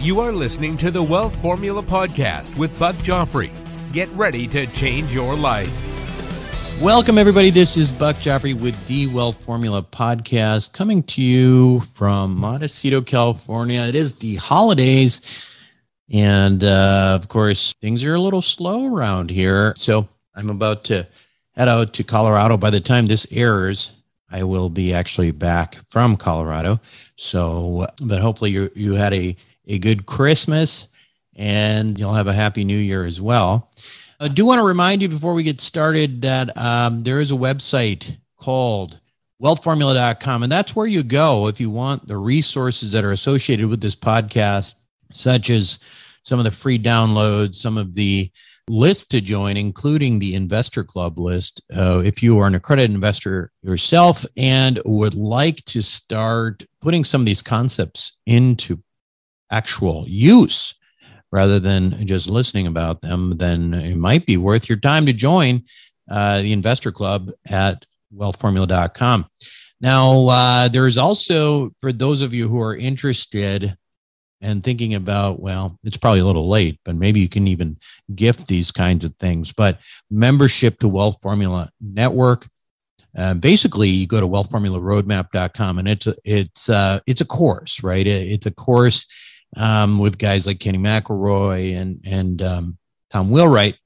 You are listening to the Wealth Formula Podcast with Buck Joffrey. Get ready to change your life. Welcome, everybody. This is Buck Joffrey with the Wealth Formula Podcast coming to you from Montecito, California. It is the holidays. And uh, of course, things are a little slow around here. So I'm about to head out to Colorado. By the time this airs, I will be actually back from Colorado. So, but hopefully you you had a a good Christmas, and you'll have a happy new year as well. I do want to remind you before we get started that um, there is a website called wealthformula.com, and that's where you go if you want the resources that are associated with this podcast, such as some of the free downloads, some of the lists to join, including the investor club list. Uh, if you are an accredited investor yourself and would like to start putting some of these concepts into actual use rather than just listening about them, then it might be worth your time to join uh, the investor club at wealthformula.com. Now, uh, there is also, for those of you who are interested and thinking about, well, it's probably a little late, but maybe you can even gift these kinds of things. But membership to Wealth Formula Network. Uh, basically, you go to wealthformularoadmap.com and it's a, it's uh, it's a course, right? It's a course um, with guys like Kenny McElroy and and um, Tom Wheelwright,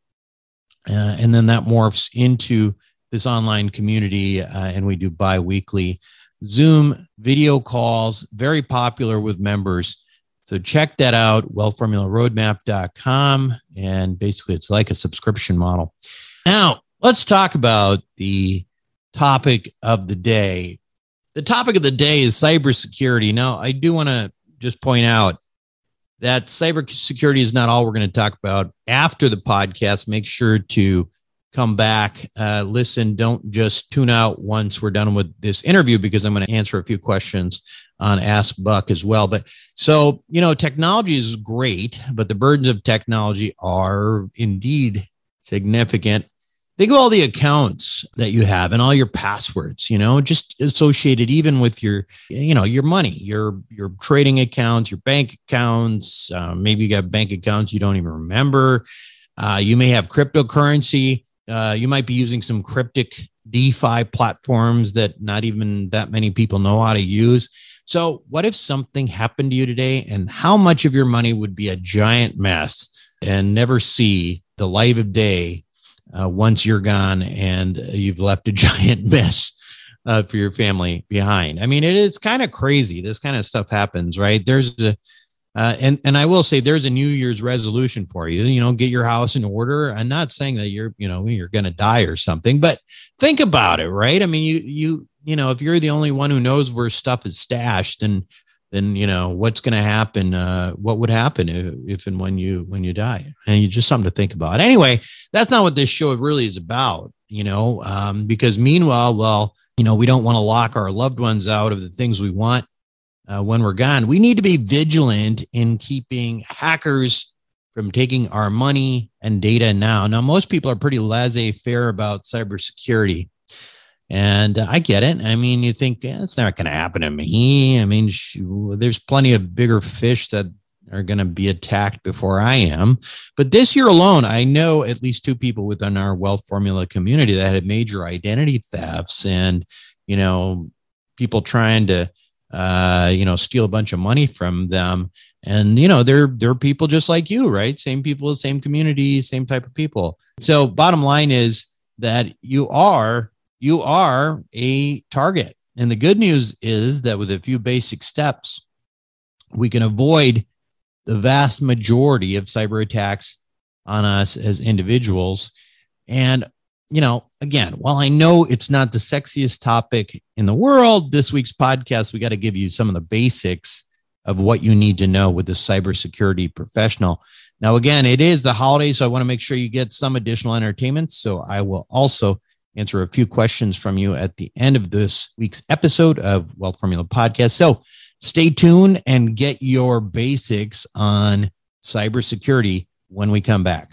uh, and then that morphs into this online community, uh, and we do bi-weekly Zoom video calls, very popular with members. So check that out, wealthformularoadmap.com, and basically it's like a subscription model. Now let's talk about the topic of the day. The topic of the day is cybersecurity. Now, I do want to just point out that cybersecurity is not all we're going to talk about after the podcast. Make sure to come back, uh, listen. Don't just tune out once we're done with this interview because I'm going to answer a few questions on Ask Buck as well. But so, you know, technology is great, but the burdens of technology are indeed significant think of all the accounts that you have and all your passwords you know just associated even with your you know your money your your trading accounts your bank accounts uh, maybe you got bank accounts you don't even remember uh, you may have cryptocurrency uh, you might be using some cryptic defi platforms that not even that many people know how to use so what if something happened to you today and how much of your money would be a giant mess and never see the light of day uh, once you're gone and you've left a giant mess uh, for your family behind. I mean, it, it's kind of crazy. This kind of stuff happens, right? There's a, uh, and and I will say there's a New Year's resolution for you. You know, get your house in order. I'm not saying that you're you know you're going to die or something, but think about it, right? I mean, you you you know, if you're the only one who knows where stuff is stashed, and then you know what's going to happen uh, what would happen if, if, and when you when you die and you just something to think about anyway that's not what this show really is about you know um, because meanwhile well you know we don't want to lock our loved ones out of the things we want uh, when we're gone we need to be vigilant in keeping hackers from taking our money and data now now most people are pretty laissez-faire about cybersecurity and I get it. I mean, you think yeah, it's not going to happen to me. I mean, sh- there's plenty of bigger fish that are going to be attacked before I am. But this year alone, I know at least two people within our wealth formula community that had major identity thefts and, you know, people trying to uh, you know, steal a bunch of money from them. And you know, they're they're people just like you, right? Same people, same community, same type of people. So, bottom line is that you are you are a target. And the good news is that with a few basic steps, we can avoid the vast majority of cyber attacks on us as individuals. And you know, again, while I know it's not the sexiest topic in the world, this week's podcast, we got to give you some of the basics of what you need to know with a cybersecurity professional. Now, again, it is the holidays, so I want to make sure you get some additional entertainment. So I will also answer a few questions from you at the end of this week's episode of Wealth Formula Podcast. So stay tuned and get your basics on cybersecurity when we come back.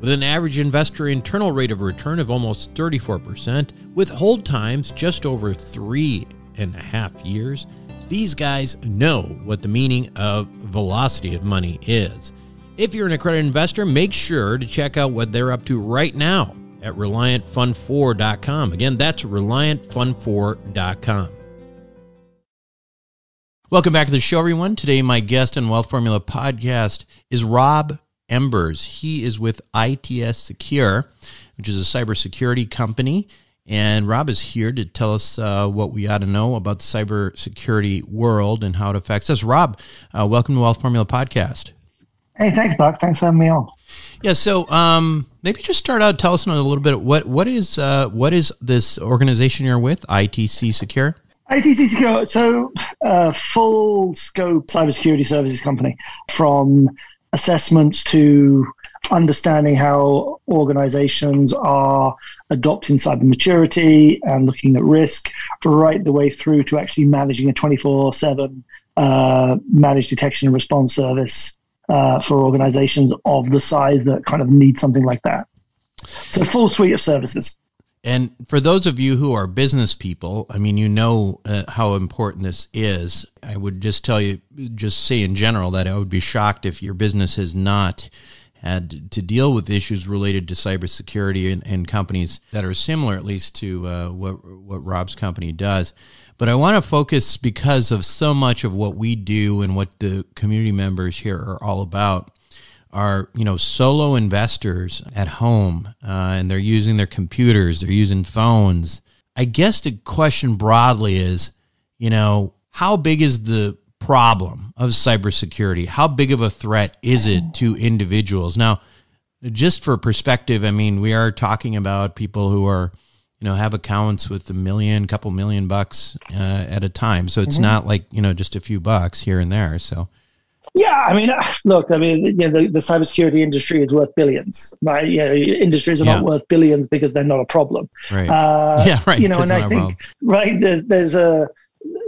with an average investor internal rate of return of almost 34%, with hold times just over three and a half years, these guys know what the meaning of velocity of money is. If you're an accredited investor, make sure to check out what they're up to right now at ReliantFund4.com. Again, that's ReliantFund4.com. Welcome back to the show, everyone. Today, my guest on Wealth Formula podcast is Rob Embers. He is with ITC Secure, which is a cybersecurity company. And Rob is here to tell us uh, what we ought to know about the cybersecurity world and how it affects us. Rob, uh, welcome to Wealth Formula Podcast. Hey, thanks, Buck. Thanks for having me on. Yeah, so um, maybe just start out. Tell us a little bit. What what is uh, what is this organization you're with? ITC Secure. ITC Secure. So, uh, full scope cybersecurity services company from assessments to understanding how organizations are adopting cyber maturity and looking at risk, right the way through to actually managing a 24 7 uh, managed detection and response service uh, for organizations of the size that kind of need something like that. So, full suite of services. And for those of you who are business people, I mean, you know uh, how important this is. I would just tell you, just say in general, that I would be shocked if your business has not had to deal with issues related to cybersecurity and, and companies that are similar, at least to uh, what what Rob's company does. But I want to focus because of so much of what we do and what the community members here are all about are you know solo investors at home uh, and they're using their computers they're using phones. I guess the question broadly is you know how big is the problem of cybersecurity? How big of a threat is it to individuals? Now just for perspective i mean we are talking about people who are you know have accounts with a million couple million bucks uh, at a time. So it's mm-hmm. not like you know just a few bucks here and there. So yeah, I mean, look, I mean, you know, the, the cybersecurity industry is worth billions, right? You know, industries are yeah. not worth billions because they're not a problem. Right. Uh, yeah, right. You know, and I think, right, there's, there's a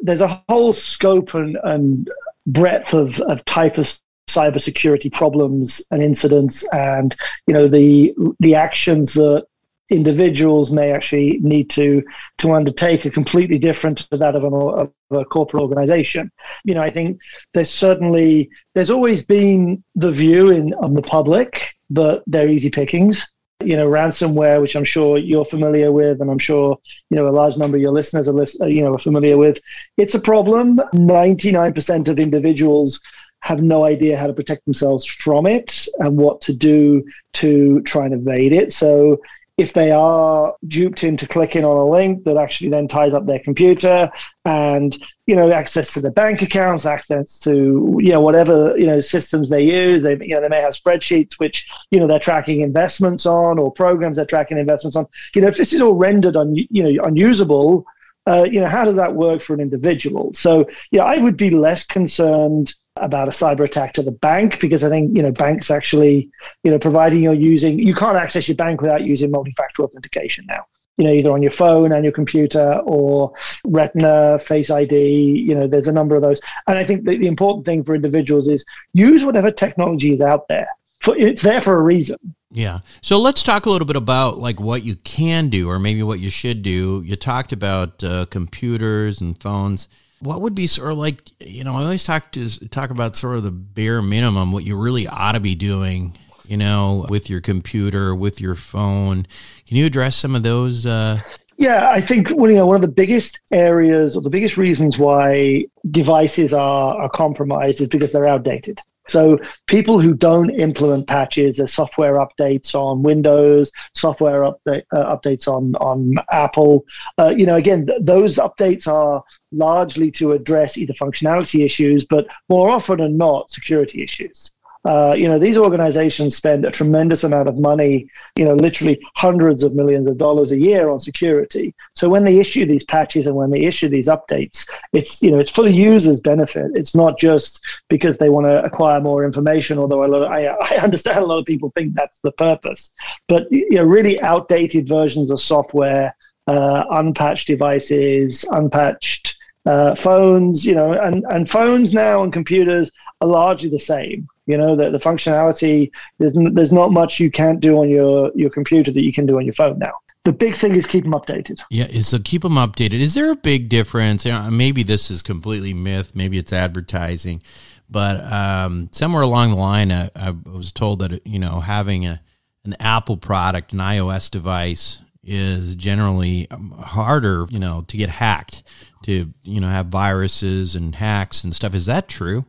there's a whole scope and, and breadth of, of type of cybersecurity problems and incidents, and you know, the the actions that individuals may actually need to to undertake are completely different to that of, an, of a corporate organization. You know, I think there's certainly there's always been the view in on the public that they're easy pickings. You know, ransomware, which I'm sure you're familiar with, and I'm sure you know a large number of your listeners are uh, you know are familiar with. It's a problem. 99% of individuals have no idea how to protect themselves from it and what to do to try and evade it. So if they are duped into clicking on a link that actually then ties up their computer and you know access to their bank accounts access to you know whatever you know systems they use they you know they may have spreadsheets which you know they're tracking investments on or programs they're tracking investments on. You know if this is all rendered on you know unusable uh, you know how does that work for an individual? So yeah i would be less concerned about a cyber attack to the bank because I think you know banks actually you know providing you're using you can't access your bank without using multi-factor authentication now you know either on your phone and your computer or retina face id you know there's a number of those and i think the, the important thing for individuals is use whatever technology is out there for, it's there for a reason yeah. So let's talk a little bit about like what you can do or maybe what you should do. You talked about uh, computers and phones what would be sort of like you know i always talk to talk about sort of the bare minimum what you really ought to be doing you know with your computer with your phone can you address some of those uh yeah, I think you know one of the biggest areas or the biggest reasons why devices are, are compromised is because they're outdated. So people who don't implement patches, there's software updates on Windows, software update, uh, updates on on Apple. Uh, you know, again, th- those updates are largely to address either functionality issues, but more often than not, security issues. Uh, you know, these organizations spend a tremendous amount of money, you know, literally hundreds of millions of dollars a year on security. So when they issue these patches and when they issue these updates, it's, you know, it's for the user's benefit. It's not just because they want to acquire more information, although of, I, I understand a lot of people think that's the purpose. But, you know, really outdated versions of software, uh, unpatched devices, unpatched uh, phones, you know, and, and phones now and computers are largely the same. You know, the, the functionality, there's, there's not much you can't do on your, your computer that you can do on your phone now. The big thing is keep them updated. Yeah, so keep them updated. Is there a big difference? You know, maybe this is completely myth, maybe it's advertising, but um, somewhere along the line, I, I was told that, you know, having a, an Apple product, an iOS device, is generally um, harder, you know, to get hacked, to you know have viruses and hacks and stuff. Is that true?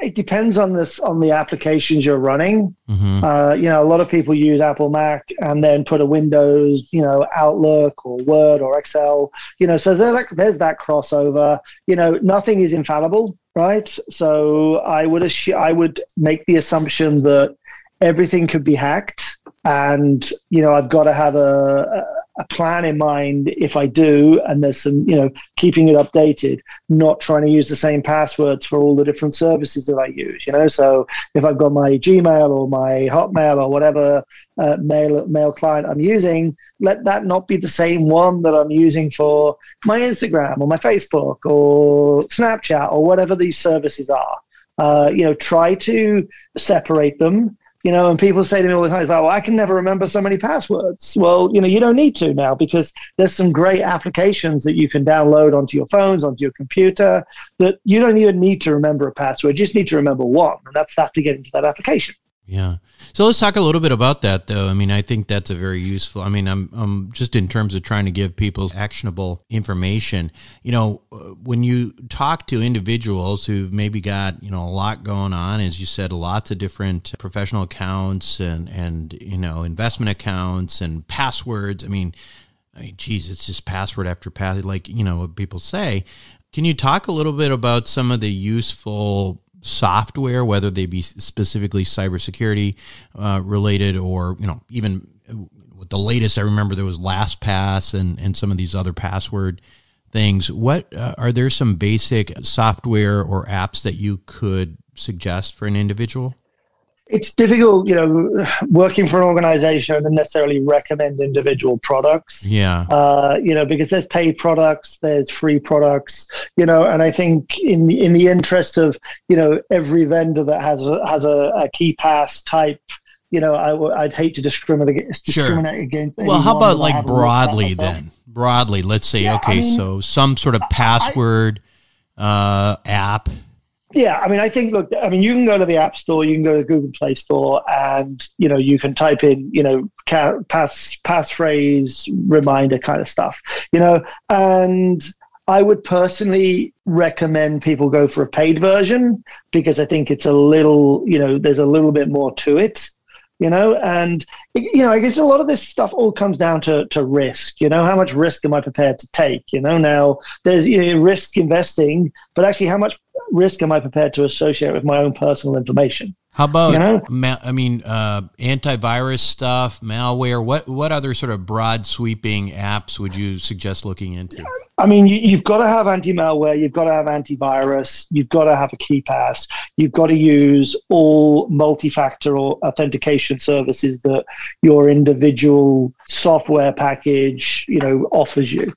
It depends on this on the applications you're running. Mm-hmm. Uh, you know, a lot of people use Apple Mac and then put a Windows, you know, Outlook or Word or Excel. You know, so there's that, there's that crossover. You know, nothing is infallible, right? So I would assu- I would make the assumption that everything could be hacked, and you know, I've got to have a, a plan in mind if I do, and there's some, you know, keeping it updated, not trying to use the same passwords for all the different services that I use, you know. So if I've got my Gmail or my Hotmail or whatever uh, mail mail client I'm using, let that not be the same one that I'm using for my Instagram or my Facebook or Snapchat or whatever these services are. Uh, you know, try to separate them you know, and people say to me all the time, "Oh, I can never remember so many passwords." Well, you know, you don't need to now because there's some great applications that you can download onto your phones, onto your computer, that you don't even need to remember a password. You just need to remember one, and that's that to get into that application. Yeah. So let's talk a little bit about that, though. I mean, I think that's a very useful. I mean, I'm, I'm just in terms of trying to give people actionable information. You know, uh, when you talk to individuals who've maybe got you know a lot going on, as you said, lots of different professional accounts and and you know investment accounts and passwords. I mean, I mean, geez, it's just password after password, like you know what people say. Can you talk a little bit about some of the useful software, whether they be specifically cybersecurity uh, related or you know even with the latest. I remember there was LastPass and and some of these other password things. What uh, are there some basic software or apps that you could suggest for an individual? It's difficult, you know, working for an organization and necessarily recommend individual products. Yeah. Uh, you know, because there's paid products, there's free products, you know, and I think in the, in the interest of, you know, every vendor that has a, has a, a KeePass type you know, I, would hate to discriminate, discriminate sure. against. Well, how about like broadly then? Broadly, let's say, yeah, okay, I mean, so some sort of password I, uh, app yeah, I mean, I think look, I mean, you can go to the App Store, you can go to the Google Play Store, and you know, you can type in, you know, pass passphrase reminder kind of stuff, you know, and I would personally recommend people go for a paid version because I think it's a little, you know, there's a little bit more to it. You know? And you know i guess a lot of this stuff all comes down to, to risk you know? How much risk am i prepared to take you know? Now there's you know, risk investing but actually how much risk am i prepared to associate with my own personal information how about you know? ma- I mean uh, antivirus stuff, malware? What what other sort of broad sweeping apps would you suggest looking into? I mean, you, have got to have anti malware, you've got to have antivirus, you've got to have a key pass, you've got to use all multi factor authentication services that your individual software package, you know, offers you.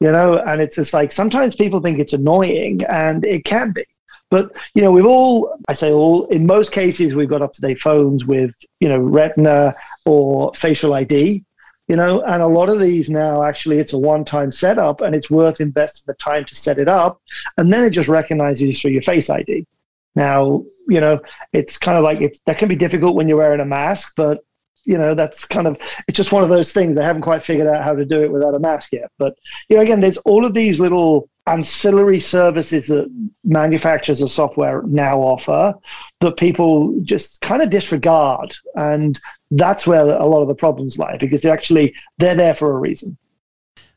You know, and it's just like sometimes people think it's annoying, and it can be. But you know, we've all, I say all, in most cases, we've got up to date phones with you know Retina or facial ID. You know, and a lot of these now actually it's a one time setup, and it's worth investing the time to set it up, and then it just recognizes you through your Face ID. Now, you know, it's kind of like it's that can be difficult when you're wearing a mask, but you know that's kind of it's just one of those things they haven't quite figured out how to do it without a mask yet. But you know again there's all of these little ancillary services that manufacturers of software now offer that people just kind of disregard. And that's where a lot of the problems lie because they actually they're there for a reason.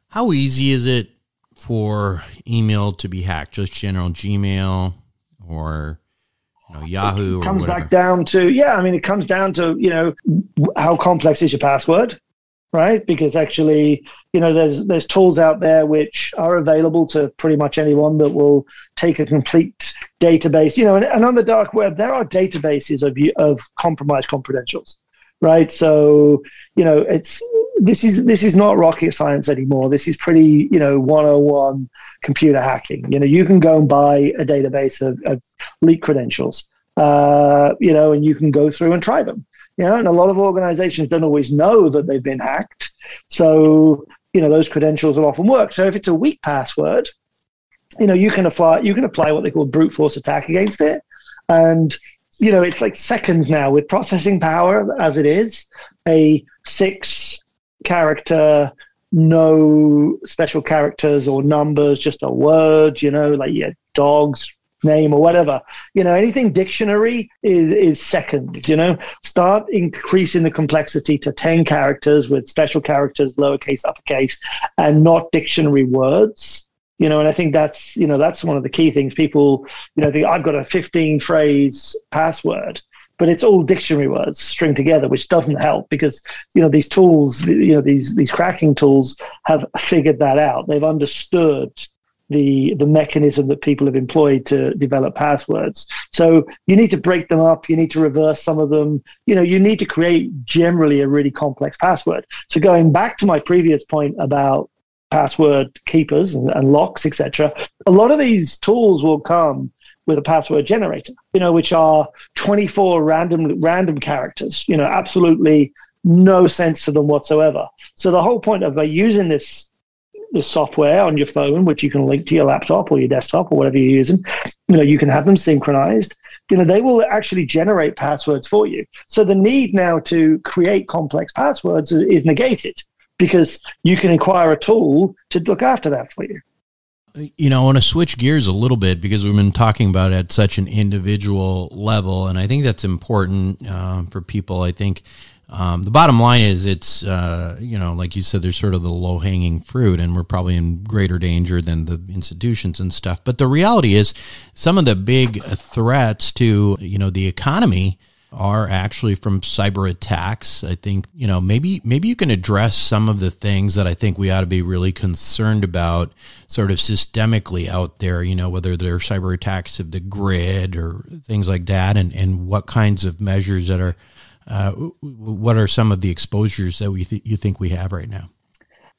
How easy is it for email to be hacked? Just general gmail or know, Yahoo. It comes back down to yeah. I mean, it comes down to you know how complex is your password, right? Because actually, you know, there's there's tools out there which are available to pretty much anyone that will take a complete database. You know, and, and on the dark web there are databases of of compromised credentials, right? So you know, it's this is this is not rocket science anymore. This is pretty you know 101 computer hacking. You know, you can go and buy a database of, of leak credentials, uh, you know, and you can go through and try them. You know, and a lot of organizations don't always know that they've been hacked. So, you know, those credentials will often work. So if it's a weak password, you know, you can apply you can apply what they call brute force attack against it. And, you know, it's like seconds now with processing power as it is, a six character no special characters or numbers, just a word, you know, like yeah, dog's name or whatever. You know, anything dictionary is, is seconds, you know. Start increasing the complexity to 10 characters with special characters, lowercase, uppercase, and not dictionary words. You know, and I think that's, you know, that's one of the key things. People, you know, think I've got a 15 phrase password but it's all dictionary words string together, which doesn't help because you know these tools, you know these these cracking tools have figured that out. They've understood the the mechanism that people have employed to develop passwords. So you need to break them up. You need to reverse some of them. You know, you need to create generally a really complex password. So going back to my previous point about password keepers and, and locks, etc., a lot of these tools will come with a password generator, you know, which are 24 random random characters, you know, absolutely no sense to them whatsoever. So the whole point of using this this software on your phone, which you can link to your laptop or your desktop or whatever you're using, you know, you can have them synchronized. You know, they will actually generate passwords for you. So the need now to create complex passwords is negated because you can acquire a tool to look after that for you you know, I want to switch gears a little bit because we've been talking about at such an individual level, and I think that's important uh, for people. I think um, the bottom line is it's uh, you know, like you said, there's sort of the low hanging fruit, and we're probably in greater danger than the institutions and stuff. But the reality is, some of the big threats to you know the economy are actually from cyber attacks. I think, you know, maybe maybe you can address some of the things that I think we ought to be really concerned about sort of systemically out there, you know, whether they're cyber attacks of the grid or things like that and and what kinds of measures that are uh, what are some of the exposures that we th- you think we have right now?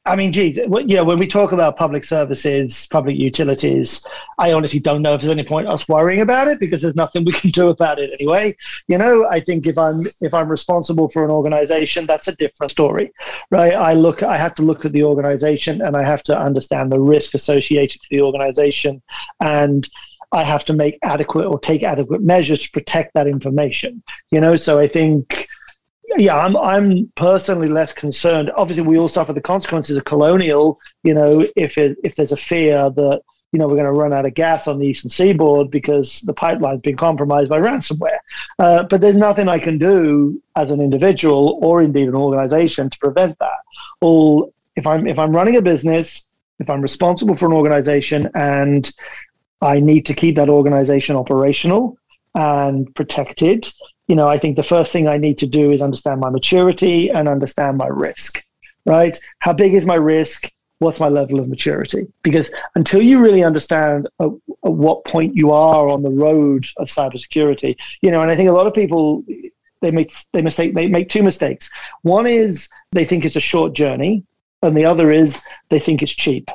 I mean, gee, you know, when we talk about public services, public utilities, I honestly don't know if there's any point us worrying about it because there's nothing we can do about it anyway. You know, I think if I'm if I'm responsible for an organization, that's a different story, right? I look, I have to look at the organization and I have to understand the risk associated to the organization, and I have to make adequate or take adequate measures to protect that information. You know, so I think yeah, I'm I'm personally less concerned. Obviously, we all suffer the consequences of colonial. You know, if it, if there's a fear that you know, we're going to run out of gas on the eastern seaboard because the pipeline's been compromised by ransomware. Uh, but there's nothing I can do as an individual or indeed an organization to prevent that. All if I'm if I'm running a business, if I'm responsible for an organization and I need to keep that organization operational and protected, you know, I think the first thing I need to do is understand my maturity and understand my risk, right? How big is my risk? What's my level of maturity? Because until you really understand at, at what point you are on the road of cybersecurity, you know, and I think a lot of people they make they mistake they make two mistakes. One is they think it's a short journey, and the other is they think it's cheap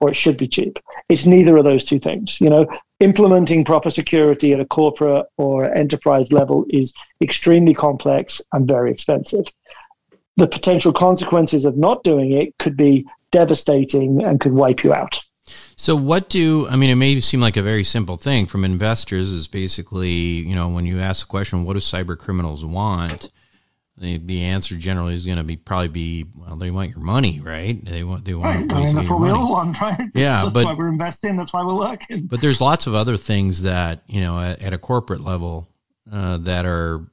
or it should be cheap. It's neither of those two things. You know, implementing proper security at a corporate or enterprise level is extremely complex and very expensive. The potential consequences of not doing it could be devastating and could wipe you out. So, what do I mean? It may seem like a very simple thing from investors. Is basically, you know, when you ask the question, "What do cyber criminals want?" The, the answer generally is going to be probably be well they want your money right? They want they want right. I mean, that's what we all want right? Yeah that's, but, why we're investing that's why we're working but there's lots of other things that you know at, at a corporate level uh, that are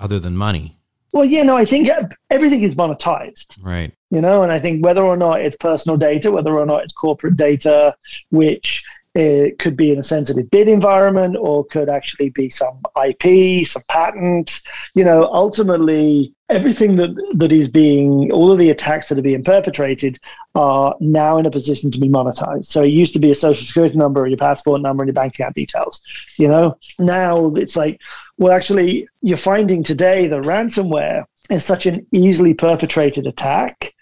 other than money. Well yeah no I think everything is monetized. Right. You know and I think whether or not it's personal data whether or not it's corporate data which it could be in a sensitive bid environment or could actually be some IP, some patent. You know, ultimately, everything that, that is being, all of the attacks that are being perpetrated are now in a position to be monetized. So it used to be a social security number, or your passport number, and your bank account details. You know, now it's like, well, actually, you're finding today that ransomware is such an easily perpetrated attack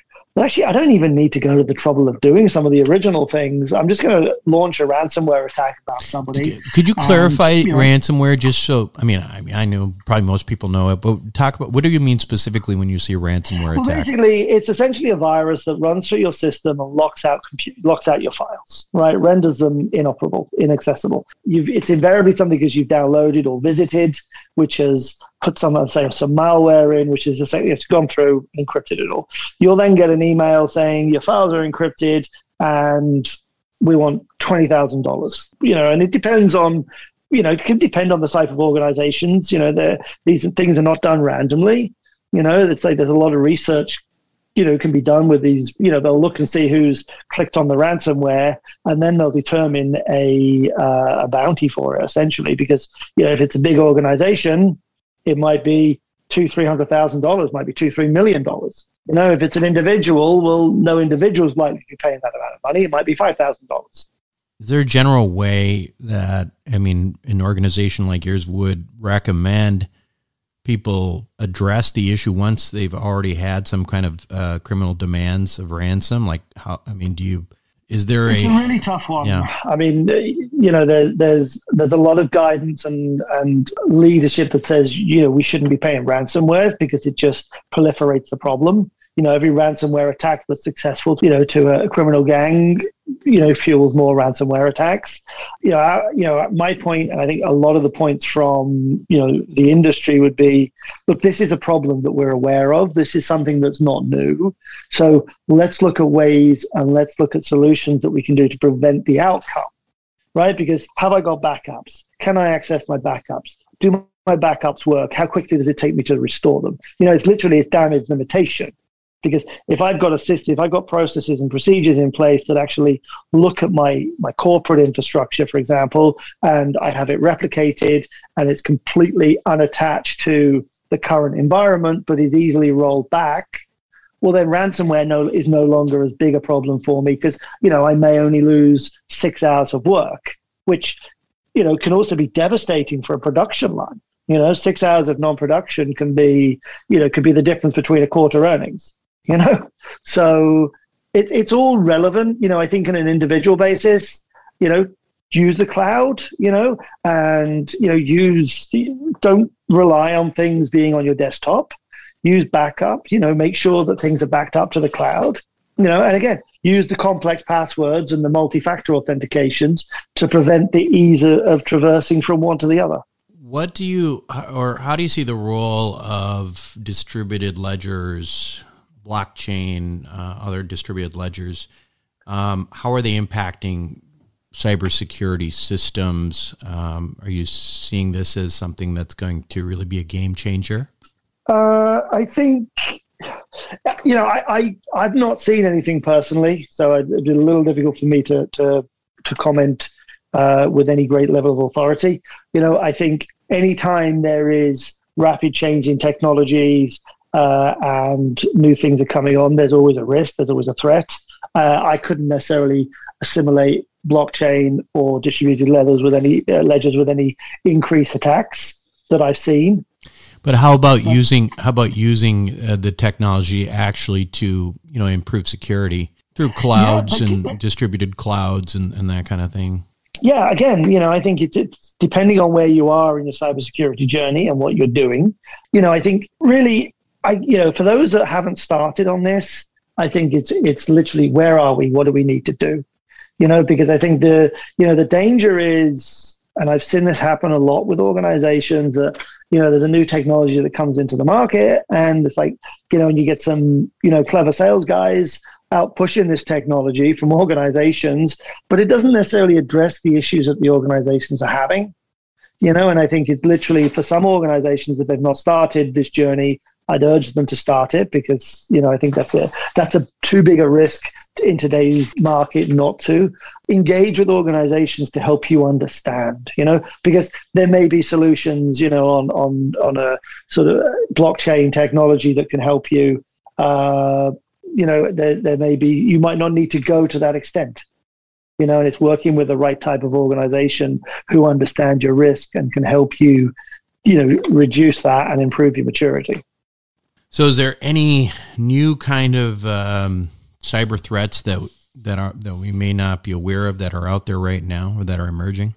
actually, I don't even need to go to the trouble of doing some of the original things. I'm just going to launch a ransomware attack about somebody. Could you clarify and, you know, ransomware just so? I mean, I mean, I know probably most people know it, but talk about what do you mean specifically when you see a ransomware well, attack? Basically, it's essentially a virus that runs through your system and locks out compu- locks out your files, right? Renders them inoperable, inaccessible. You've, it's invariably something because you've downloaded or visited, which has put some, let's say, some malware in, which is essentially it's gone through encrypted it all. You'll then get an email saying your files are encrypted and we want twenty thousand dollars. You know, and it depends on, you know, it can depend on the type of organizations. You know, these things are not done randomly. You know, it's like there's a lot of research you know can be done with these you know they'll look and see who's clicked on the ransomware and then they'll determine a uh, a bounty for it essentially because you know if it's a big organization it might be two, three hundred thousand dollars, might be two, three million dollars. You know, if it's an individual, well, no individual is likely to be paying that amount of money. It might be five thousand dollars. Is there a general way that I mean, an organization like yours would recommend people address the issue once they've already had some kind of uh, criminal demands of ransom? Like, how? I mean, do you is there it's a, a really tough one? Yeah. I mean, you know, there, there's there's a lot of guidance and and leadership that says you know we shouldn't be paying ransomware because it just proliferates the problem you know, every ransomware attack that's successful, you know, to a criminal gang, you know, fuels more ransomware attacks. You know, I, you know, my point, and I think a lot of the points from you know the industry would be, look, this is a problem that we're aware of. This is something that's not new. So let's look at ways and let's look at solutions that we can do to prevent the outcome, right? Because have I got backups? Can I access my backups? Do my backups work? How quickly does it take me to restore them? You know, it's literally it's damage limitation because if I've got a system, if I've got processes and procedures in place that actually look at my my corporate infrastructure, for example, and I have it replicated and it's completely unattached to the current environment, but is easily rolled back, well then ransomware no, is no longer as big a problem for me because you know I may only lose six hours of work, which you know can also be devastating for a production line. You know, six hours of non-production can be, you know, could be the difference between a quarter earnings you know? So it, it's all relevant you know i think on an individual basis you know use the cloud you know and you know use don't rely on things being on your desktop. Use backup you know make sure that things are backed up to the cloud you know and again use the complex passwords and the multi-factor authentications to prevent the ease of traversing from one to the other. What do you or how do you see the role of distributed ledgers blockchain, uh, other distributed ledgers, um, how are they impacting cybersecurity systems. Um, are you seeing this as something that's going to really be a game changer? Uh, I think, you know, I, I have not seen anything personally, so it'd be a little difficult for me to to to comment uh, with any great level of authority. You know, I think anytime there is rapid change in technologies uh, and new things are coming on, there's always a risk. There's always a threat. Uh, I couldn't necessarily assimilate blockchain or distributed ledgers with any uh, ledgers with any increased attacks that I've seen. But how about using how about using uh, the technology actually to you know improve security through clouds yeah, and distributed clouds and, and that kind of thing? Yeah, again, you know, I think it's, it's depending on where you are in your cybersecurity journey and what you're doing. You know, I think really, I you know, for those that haven't started on this, I think it's it's literally where are we? What do we need to do? You know, because I think the you know the danger is, and I've seen this happen a lot with organizations that you know there's a new technology that comes into the market, and it's like you know, and you get some you know clever sales guys out pushing this technology from organizations, but it doesn't necessarily address the issues that the organizations are having. You know, and I think it's literally for some organizations that they've not started this journey, I'd urge them to start it because you know I think that's a that's a too big a risk in today's market not to engage with organizations to help you understand you know because there may be solutions you know on on on a sort of blockchain technology that can help you. Uh, you know there, there may be you might not need to go to that extent you know and it's working with the right type of organization who understand your risk and can help you you know reduce that and improve your maturity so, is there any new kind of um, cyber threats that that are that we may not be aware of that are out there right now or that are emerging?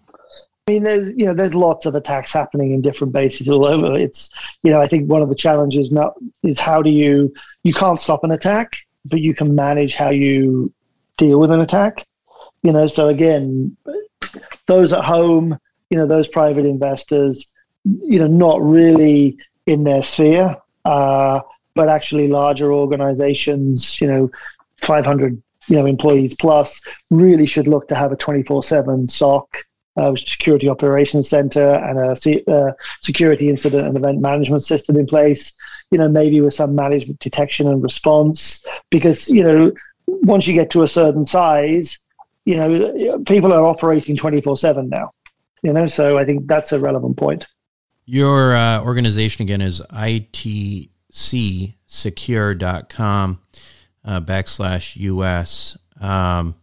I mean, there's you know there's lots of attacks happening in different bases all over. It's you know I think one of the challenges now is how do you you can't stop an attack, but you can manage how you deal with an attack. You know, so again, those at home, you know, those private investors, you know, not really in their sphere uh, but actually larger organizations, you know, 500 you know employees plus, really should look to have a 24/7 SOC, uh, security operations center, and a uh, security incident and event management system in place. You know, maybe with some management detection and response, because you know once you get to a certain size, you know people are operating 24/7 now. You know, so I think that's a relevant point. Your uh, organization again is itcsecure.com uh, backslash US. Um,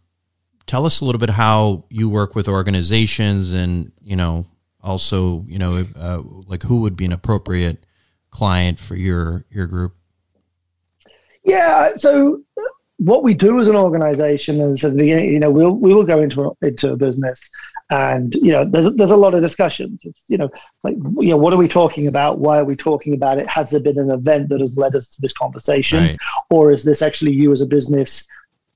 tell us a little bit how you work with organizations and, you know, also, you know, uh, like who would be an appropriate client for your, your group? Yeah. So what we do as an organization is at the beginning, you know, we'll, we will go into, a, into a business and you know there's, there's a lot of discussions. It's, you know like you know what are we talking about? Why are we talking about it? Has there been an event that has led us to this conversation? Right. or is this actually you as a business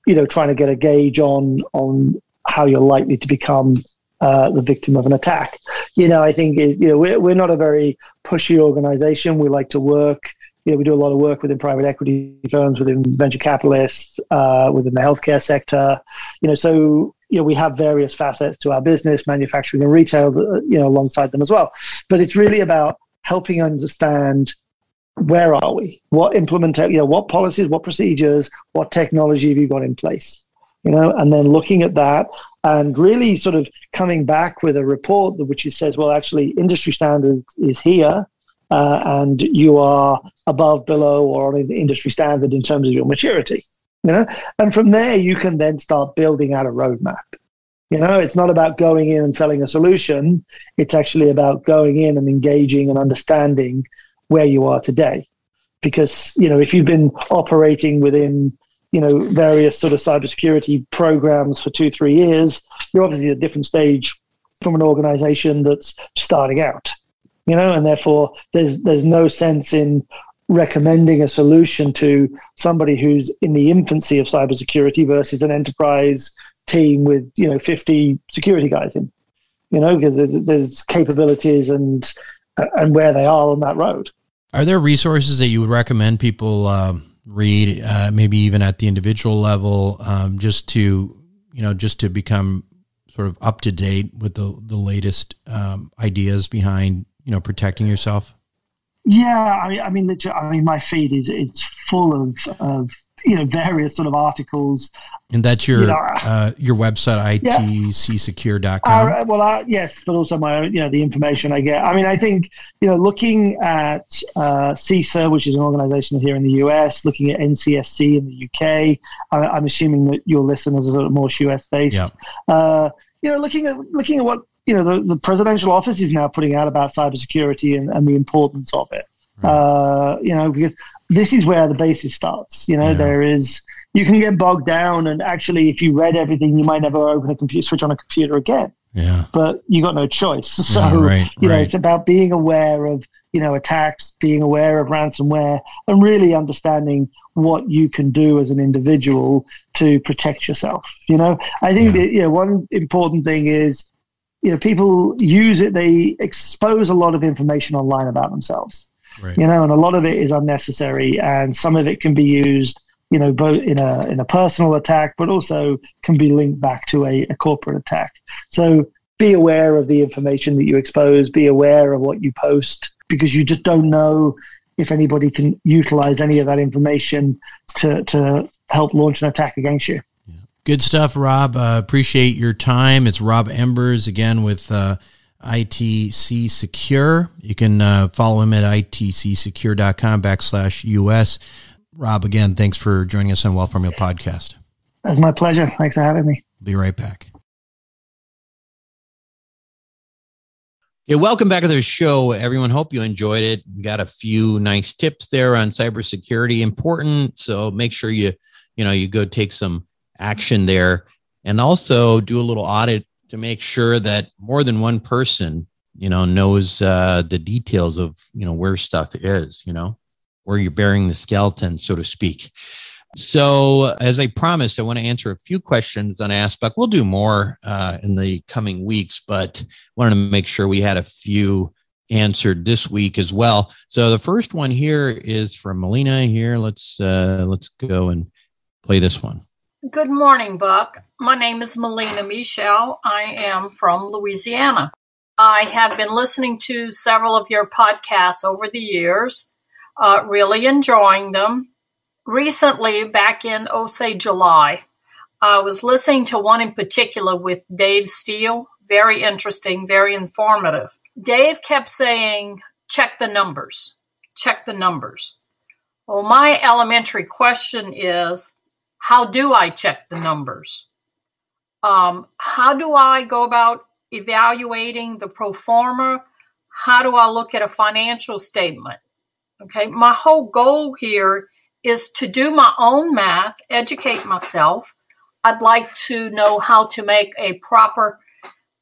you know trying to get a gauge on on how you're likely to become uh, the victim of an attack? You know i think it, you know we're, we're not a very pushy organization. We like to work. You know, we do a lot of work within private equity firms, within venture capitalists, uh, within the healthcare sector. You know, so you know we have various facets to our business, manufacturing and retail, uh, you know, alongside them as well. But it's really about helping understand where are we, what implement, you know, what policies, what procedures, what technology have you got in place, you know, and then looking at that and really sort of coming back with a report which says, well, actually, industry standards is here uh, and you are above, below, or on an industry standard in terms of your maturity. You know, and from there you can then start building out a roadmap. You know, it's not about going in and selling a solution. It's actually about going in and engaging and understanding where you are today. Because, you know, if you've been operating within, you know, various sort of cybersecurity programs for two, three years, you're obviously at a different stage from an organization that's starting out you know, and therefore there's there's no sense in recommending a solution to somebody who's in the infancy of cybersecurity versus an enterprise team with you know 50 security guys in, you know, because there's capabilities and and where they are on that road. Are there resources that you would recommend people um, read, uh, maybe even at the individual level, um, just to you know, just to become sort of up to date with the the latest um, ideas behind you know protecting yourself? Yeah, I mean, I mean, I mean, my feed is it's full of of you know various sort of articles. And that's your you know, uh, your website itcsecure.com uh, well uh, yes but also my own you know the information i get. I mean i think you know looking at uh, CISA which is an organization here in the us looking at ncsc in the uk I, am assuming that your listeners are more us based. Yeah. uh, you know looking at looking at what you know the, the presidential office is now putting out about cybersecurity and, and the importance of it right. uh, you know because this is where the basis starts. You know, yeah. there is you can get bogged down, and actually, if you read everything, you might never open a computer, switch on a computer again. Yeah. But you got no choice. So yeah, right, you know, right. it's about being aware of you know attacks, being aware of ransomware, and really understanding what you can do as an individual to protect yourself. You know, I think yeah. that you know one important thing is you know people use it they expose a lot of information online about themselves Right. You know, and a lot of it is unnecessary, and some of it can be used, you know, both in a in a personal attack, but also can be linked back to a, a corporate attack. So be aware of the information that you expose. Be aware of what you post, because you just don't know if anybody can utilize any of that information to to help launch an attack against you. Good stuff, Rob. Uh, appreciate your time. It's Rob Embers again with. Uh, ITC Secure. You can uh, follow him at itcsecure.com backslash US. Rob, again, thanks for joining us on Wealth Formula Podcast. It's my pleasure. Thanks for having me. Be right back. Okay, welcome back to the show, everyone. Hope you enjoyed it. We got a few nice tips there on cybersecurity, important. So make sure you, you know, you go take some action there, and also do a little audit to make sure that more than one person, you know, knows uh, the details of, you know, where stuff is, you know, where you're burying the skeleton, so to speak. So, as I promised, I want to answer a few questions on Aspect. We'll do more uh, in the coming weeks, but wanted to make sure we had a few answered this week as well. So, the first one here is from Melina. Here, let's uh, let's go and play this one. Good morning, Buck. My name is Melina Michel. I am from Louisiana. I have been listening to several of your podcasts over the years, uh, really enjoying them. Recently, back in, oh, say July, I was listening to one in particular with Dave Steele. Very interesting, very informative. Dave kept saying, check the numbers, check the numbers. Well, my elementary question is, how do I check the numbers? Um, how do I go about evaluating the pro forma? How do I look at a financial statement? Okay, my whole goal here is to do my own math, educate myself. I'd like to know how to make a proper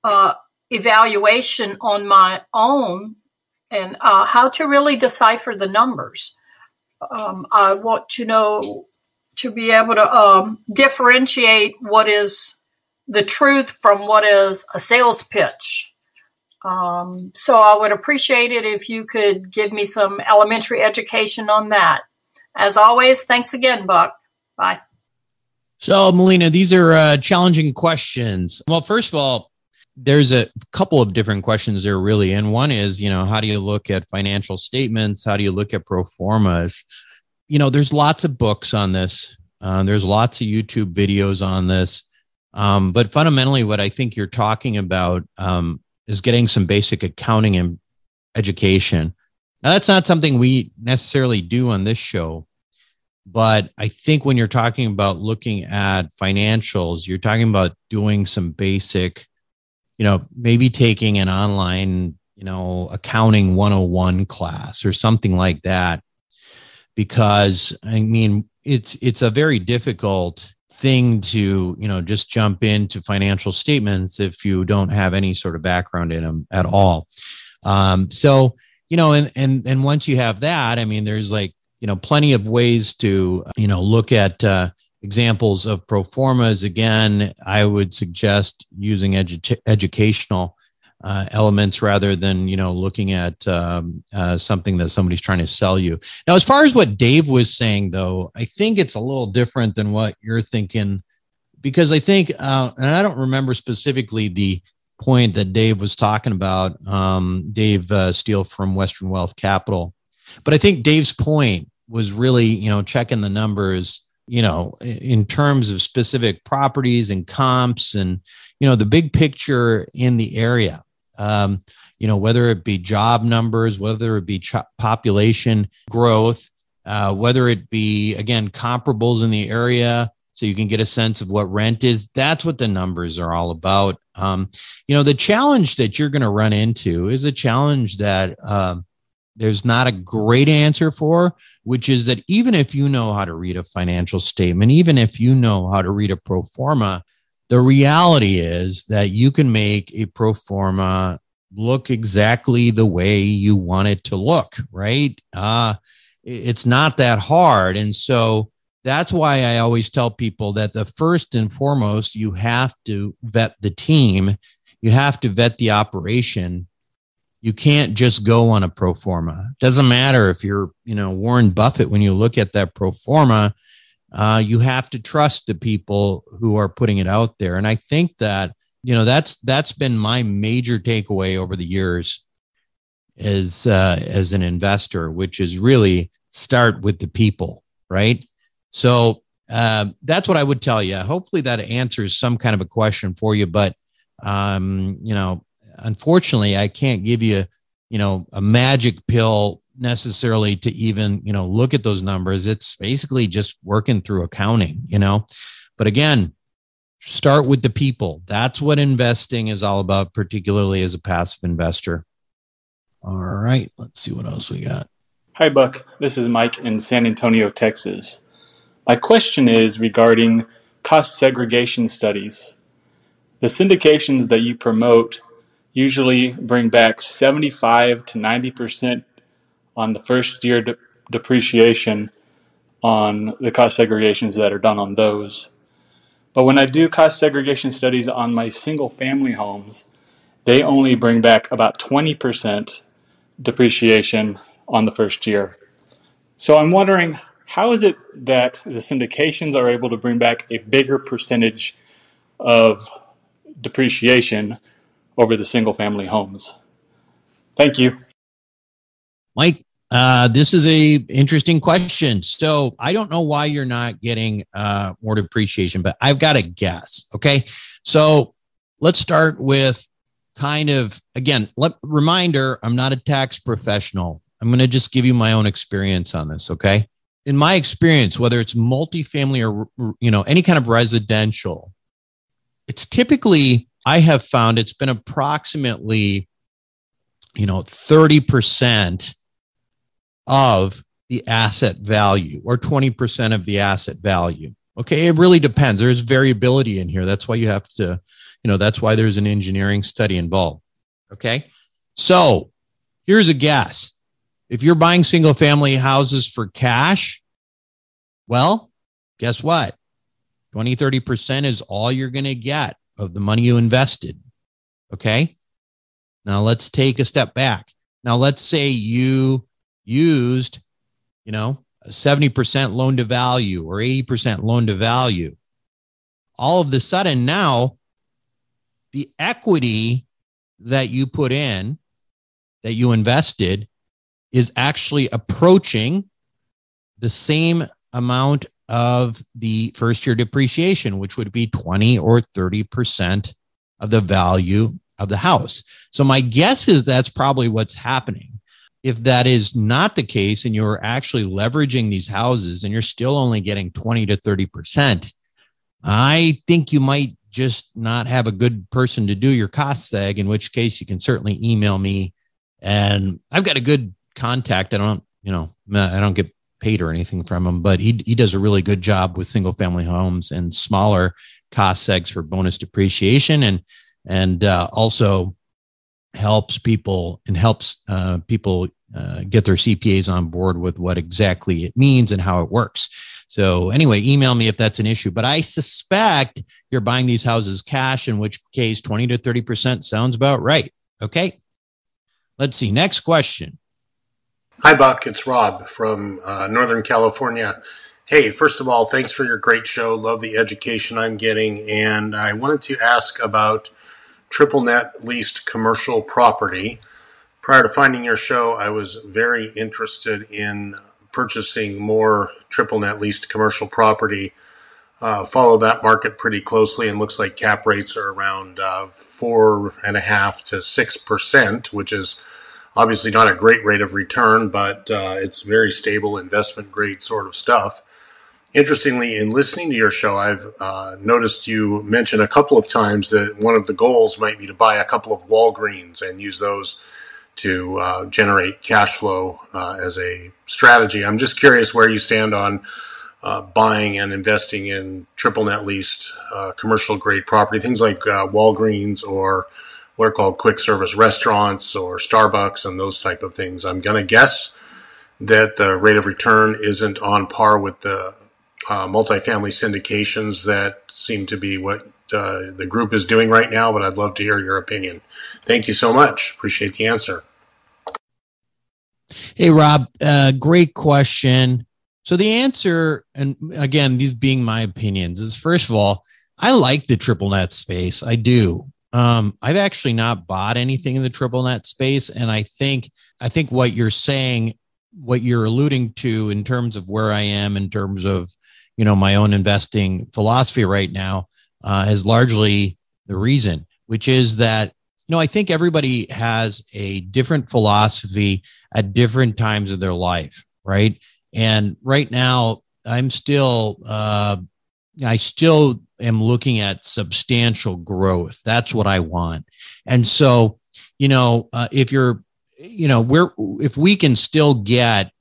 uh, evaluation on my own and uh, how to really decipher the numbers. Um, I want to know to be able to um, differentiate what is the truth from what is a sales pitch. Um, so I would appreciate it if you could give me some elementary education on that. As always, thanks again, Buck. Bye. So, Melina, these are uh, challenging questions. Well, first of all, there's a couple of different questions there, really. And one is, you know, how do you look at financial statements? How do you look at pro formas? You know, there's lots of books on this. Uh, there's lots of YouTube videos on this. Um, but fundamentally, what I think you're talking about um, is getting some basic accounting and education. Now, that's not something we necessarily do on this show. But I think when you're talking about looking at financials, you're talking about doing some basic, you know, maybe taking an online, you know, accounting 101 class or something like that because I mean it's it's a very difficult thing to you know just jump into financial statements if you don't have any sort of background in them at all. Um, so you know, and and and once you have that, I mean, there's like you know plenty of ways to you know look at uh, examples of pro formas. Again, I would suggest using edu- educational uh, elements rather than you know looking at um, uh, something that somebody's trying to sell you. Now, as far as what Dave was saying, though, I think it's a little different than what you're thinking because I think, uh, and I don't remember specifically the point that Dave was talking about, um, Dave uh, Steele from Western Wealth Capital. But I think Dave's point was really, you know, checking the numbers, you know, in terms of specific properties and comps and, you know, the big picture in the area. Um, you know, whether it be job numbers, whether it be population growth, uh, whether it be, again, comparables in the area, so you can get a sense of what rent is. That's what the numbers are all about. Um, you know, the challenge that you're going to run into is a challenge that uh, there's not a great answer for, which is that even if you know how to read a financial statement, even if you know how to read a pro forma, the reality is that you can make a pro forma look exactly the way you want it to look, right? Uh, it's not that hard. And so, that's why I always tell people that the first and foremost, you have to vet the team, you have to vet the operation. You can't just go on a pro forma. Doesn't matter if you're, you know, Warren Buffett. When you look at that pro forma, uh, you have to trust the people who are putting it out there. And I think that you know that's that's been my major takeaway over the years as uh, as an investor, which is really start with the people, right? So uh, that's what I would tell you. Hopefully that answers some kind of a question for you. But um, you know, unfortunately, I can't give you, you know, a magic pill necessarily to even, you know, look at those numbers. It's basically just working through accounting, you know. But again, start with the people. That's what investing is all about, particularly as a passive investor. All right, let's see what else we got. Hi, Buck. This is Mike in San Antonio, Texas. My question is regarding cost segregation studies. The syndications that you promote usually bring back 75 to 90% on the first year de- depreciation on the cost segregations that are done on those. But when I do cost segregation studies on my single family homes, they only bring back about 20% depreciation on the first year. So I'm wondering how is it that the syndications are able to bring back a bigger percentage of depreciation over the single family homes? Thank you. Mike, uh, this is a interesting question. So I don't know why you're not getting uh, more depreciation, but I've got a guess. Okay, so let's start with kind of again. Let reminder: I'm not a tax professional. I'm going to just give you my own experience on this. Okay, in my experience, whether it's multifamily or you know any kind of residential, it's typically I have found it's been approximately you know 30% of the asset value or 20% of the asset value. Okay, it really depends. There's variability in here. That's why you have to, you know, that's why there's an engineering study involved. Okay. So here's a guess if you're buying single family houses for cash, well, guess what? 20, 30% is all you're going to get of the money you invested. Okay. Now let's take a step back. Now let's say you used, you know, 70% loan to value or 80% loan to value. All of the sudden now, the equity that you put in, that you invested, is actually approaching the same amount of the first year depreciation, which would be 20 or 30% of the value of the house. So, my guess is that's probably what's happening. If that is not the case and you're actually leveraging these houses and you're still only getting 20 to 30%, I think you might just not have a good person to do your cost seg, in which case you can certainly email me. And I've got a good contact. I don't, you know, I don't get paid or anything from him, but he he does a really good job with single family homes and smaller cost segs for bonus depreciation, and and uh, also helps people and helps uh, people uh, get their CPAs on board with what exactly it means and how it works. So anyway, email me if that's an issue. But I suspect you're buying these houses cash, in which case 20 to 30% sounds about right. Okay. Let's see. Next question. Hi, Buck. It's Rob from uh, Northern California. Hey, first of all, thanks for your great show. Love the education I'm getting. And I wanted to ask about triple net leased commercial property. Prior to finding your show, I was very interested in purchasing more triple net leased commercial property. Uh, follow that market pretty closely and looks like cap rates are around uh, four and a half to six percent, which is obviously not a great rate of return, but uh, it's very stable investment grade sort of stuff. Interestingly, in listening to your show, I've uh, noticed you mention a couple of times that one of the goals might be to buy a couple of Walgreens and use those to uh, generate cash flow uh, as a strategy. I'm just curious where you stand on uh, buying and investing in triple net leased uh, commercial grade property, things like uh, Walgreens or what are called quick service restaurants or Starbucks and those type of things. I'm going to guess that the rate of return isn't on par with the uh, multifamily syndications that seem to be what uh, the group is doing right now, but I'd love to hear your opinion. Thank you so much. Appreciate the answer. Hey, Rob, uh, great question. So, the answer, and again, these being my opinions, is first of all, I like the triple net space. I do. Um, I've actually not bought anything in the triple net space, and I think I think what you're saying, what you're alluding to in terms of where I am in terms of you know my own investing philosophy right now uh, is largely the reason, which is that you know I think everybody has a different philosophy at different times of their life, right? And right now, I'm still uh, I still am looking at substantial growth. That's what I want, and so you know uh, if you're you know we're if we can still get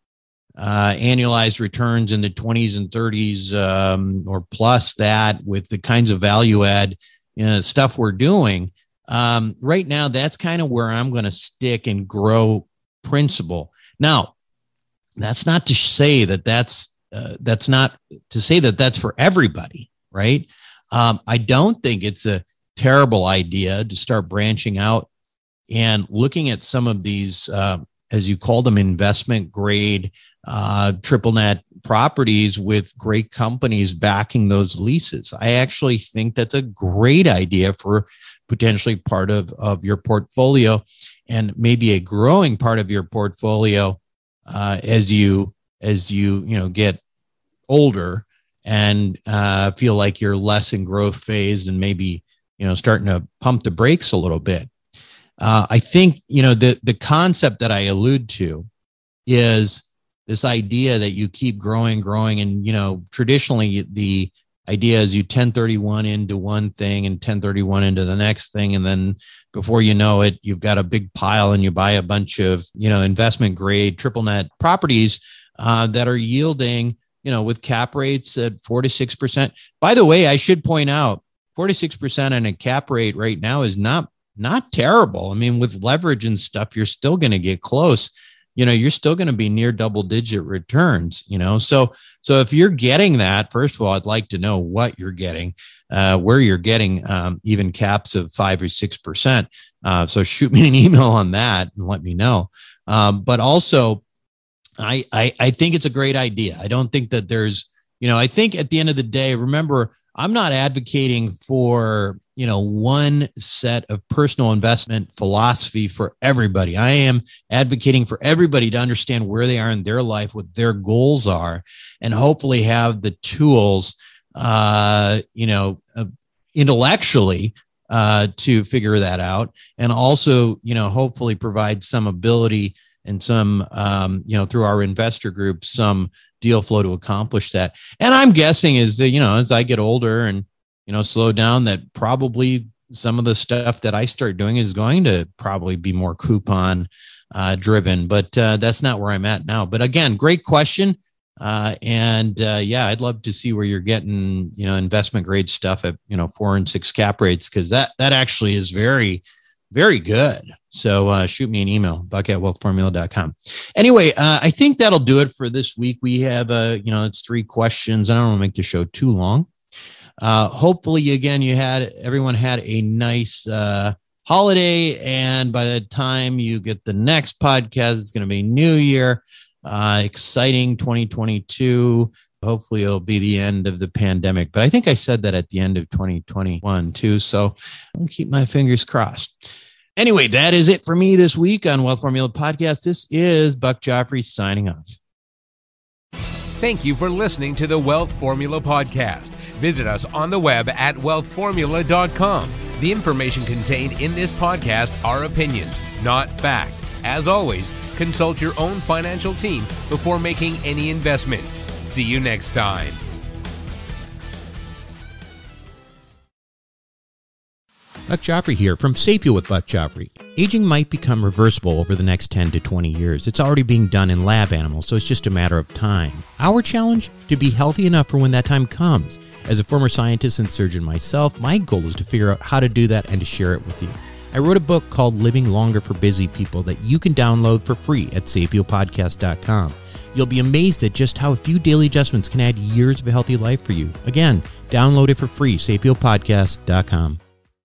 uh, annualized returns in the 20s and 30s um, or plus that with the kinds of value add you know, stuff we're doing. Um, right now, that's kind of where I'm going to stick and grow principle. Now, that's not to say that that's uh, that's not to say that that's for everybody, right? Um, I don't think it's a terrible idea to start branching out and looking at some of these, uh, as you call them, investment grade uh, triple net properties with great companies backing those leases. I actually think that's a great idea for potentially part of, of your portfolio and maybe a growing part of your portfolio uh, as you as you you know get older and uh, feel like you're less in growth phase and maybe you know starting to pump the brakes a little bit. Uh, I think you know the the concept that I allude to is this idea that you keep growing, growing, and you know, traditionally the idea is you 1031 into one thing and 1031 into the next thing, and then before you know it, you've got a big pile and you buy a bunch of you know investment grade triple net properties uh, that are yielding you know with cap rates at four to six percent. By the way, I should point out 46% on a cap rate right now is not not terrible. I mean, with leverage and stuff, you're still going to get close. You know you're still going to be near double digit returns you know? So so if you're getting that first of all i'd like to know what you're getting uh, where you're getting um, even caps of five or six percent. Uh, so shoot me an email on that and let me know. Um, but also I, I i think it's a great idea. I don't think that there's you know i think at the end of the day remember i'm not advocating for you know one set of personal investment philosophy for everybody. I am advocating for everybody to understand where they are in their life what their goals are and hopefully have the tools uh you know uh, intellectually uh to figure that out and also you know hopefully provide some ability and some um you know through our investor group some deal flow to accomplish that. And i'm guessing is that you know as i get older and you know, slow down, that probably some of the stuff that I start doing is going to probably be more coupon uh, driven, but uh, that's not where I'm at now. But again, great question. Uh, and uh, yeah, I'd love to see where you're getting, you know, investment grade stuff at, you know, four and six cap rates, because that, that actually is very, very good. So uh, shoot me an email, buck at wealthformula.com. Anyway, uh, I think that'll do it for this week. We have, uh, you know, it's three questions. I don't want to make the show too long. Uh, hopefully, again, you had everyone had a nice uh, holiday, and by the time you get the next podcast, it's going to be New Year. Uh, exciting 2022. hopefully it'll be the end of the pandemic. But I think I said that at the end of 2021 too. So I'll keep my fingers crossed. Anyway, that is it for me this week on Wealth Formula Podcast. This is Buck Joffrey signing off. Thank you for listening to the Wealth Formula Podcast. Visit us on the web at wealthformula.com. The information contained in this podcast are opinions, not fact. As always, consult your own financial team before making any investment. See you next time. Buck Joffrey here from Sapio with Buck Joffrey. Aging might become reversible over the next 10 to 20 years. It's already being done in lab animals, so it's just a matter of time. Our challenge? To be healthy enough for when that time comes. As a former scientist and surgeon myself, my goal is to figure out how to do that and to share it with you. I wrote a book called Living Longer for Busy People that you can download for free at sapiopodcast.com. You'll be amazed at just how a few daily adjustments can add years of a healthy life for you. Again, download it for free, sapiopodcast.com.